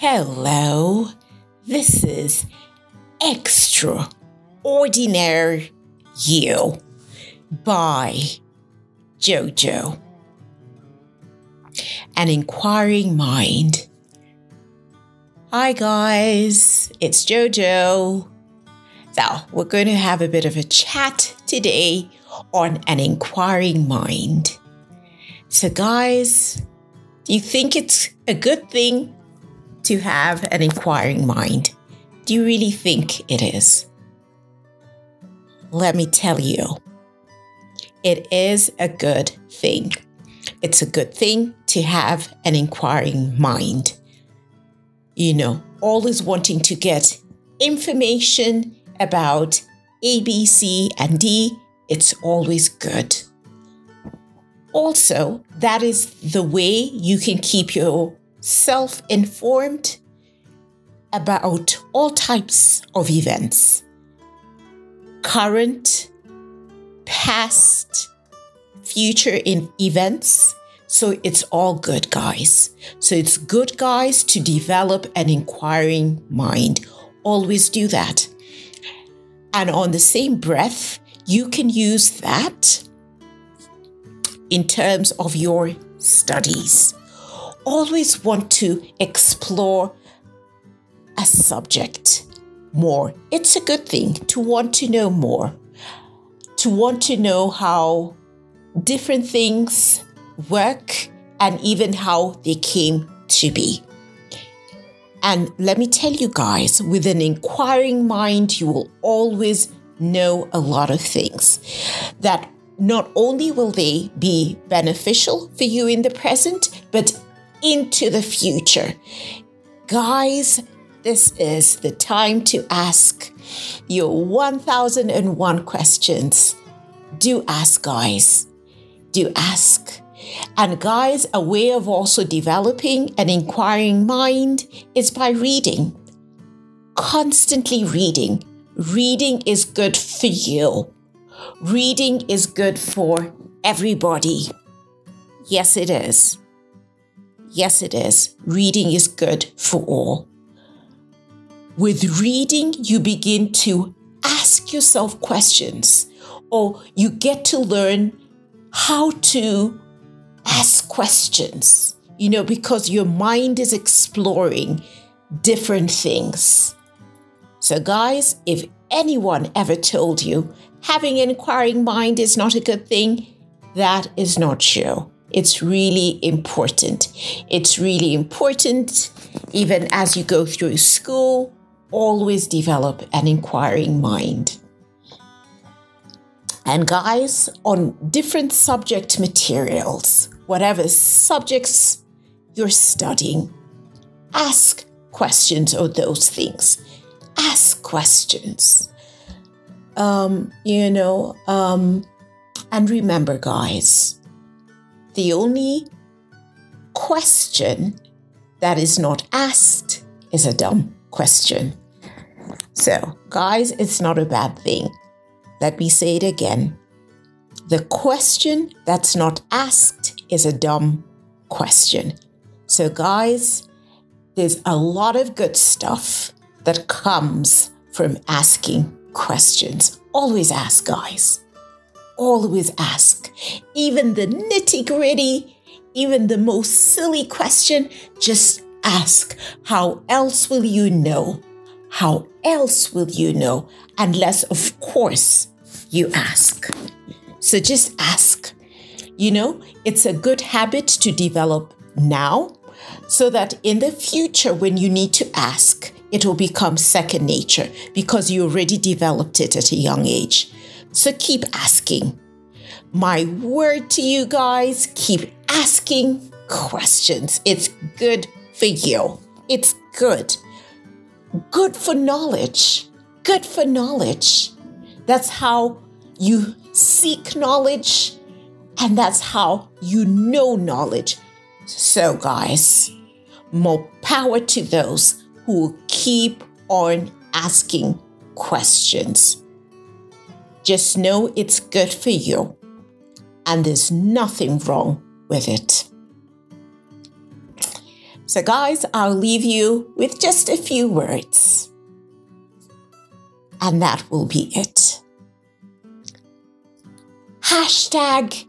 Hello, this is Extraordinary You by JoJo. An Inquiring Mind. Hi, guys, it's JoJo. So, we're going to have a bit of a chat today on an inquiring mind. So, guys, do you think it's a good thing to have an inquiring mind? Do you really think it is? Let me tell you, it is a good thing. It's a good thing to have an inquiring mind. You know, always wanting to get information about A, B, C, and D, it's always good. Also, that is the way you can keep yourself informed about all types of events current, past, future in events. So it's all good, guys. So it's good, guys, to develop an inquiring mind. Always do that. And on the same breath, you can use that in terms of your studies. Always want to explore a subject more. It's a good thing to want to know more, to want to know how different things work and even how they came to be. And let me tell you guys, with an inquiring mind, you will always know a lot of things that not only will they be beneficial for you in the present, but into the future. Guys, this is the time to ask your 1001 questions. Do ask, guys. Do ask. And, guys, a way of also developing an inquiring mind is by reading. Constantly reading. Reading is good for you. Reading is good for everybody. Yes, it is. Yes, it is. Reading is good for all. With reading, you begin to ask yourself questions or you get to learn how to ask questions, you know, because your mind is exploring different things. So, guys, if anyone ever told you having an inquiring mind is not a good thing, that is not true. It's really important. It's really important, even as you go through school always develop an inquiring mind. And guys, on different subject materials, whatever subjects you're studying, ask questions on those things. Ask questions. Um, you know, um, and remember, guys, the only question that is not asked is a dumb question. So, guys, it's not a bad thing. Let me say it again. The question that's not asked is a dumb question. So, guys, there's a lot of good stuff that comes from asking questions. Always ask, guys. Always ask. Even the nitty gritty, even the most silly question, just ask. How else will you know? How else will you know? Unless, of course, you ask. So just ask. You know, it's a good habit to develop now so that in the future, when you need to ask, it will become second nature because you already developed it at a young age. So keep asking. My word to you guys keep asking questions. It's good for you. It's good. Good for knowledge. Good for knowledge. That's how you seek knowledge and that's how you know knowledge. So, guys, more power to those who keep on asking questions. Just know it's good for you and there's nothing wrong with it. So, guys, I'll leave you with just a few words. And that will be it. Hashtag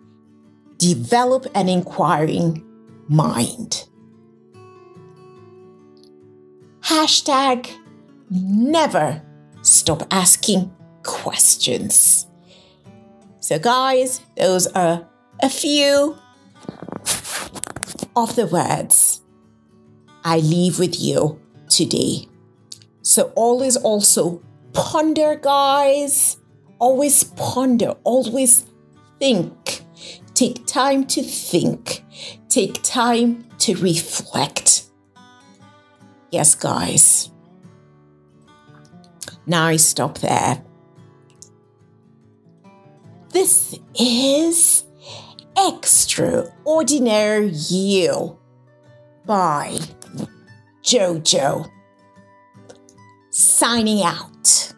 develop an inquiring mind. Hashtag never stop asking questions. So, guys, those are a few of the words I leave with you today. So, always also ponder, guys. Always ponder, always think. Take time to think, take time to reflect. Yes, guys. Now I stop there. This is Extraordinary You by JoJo. Signing out.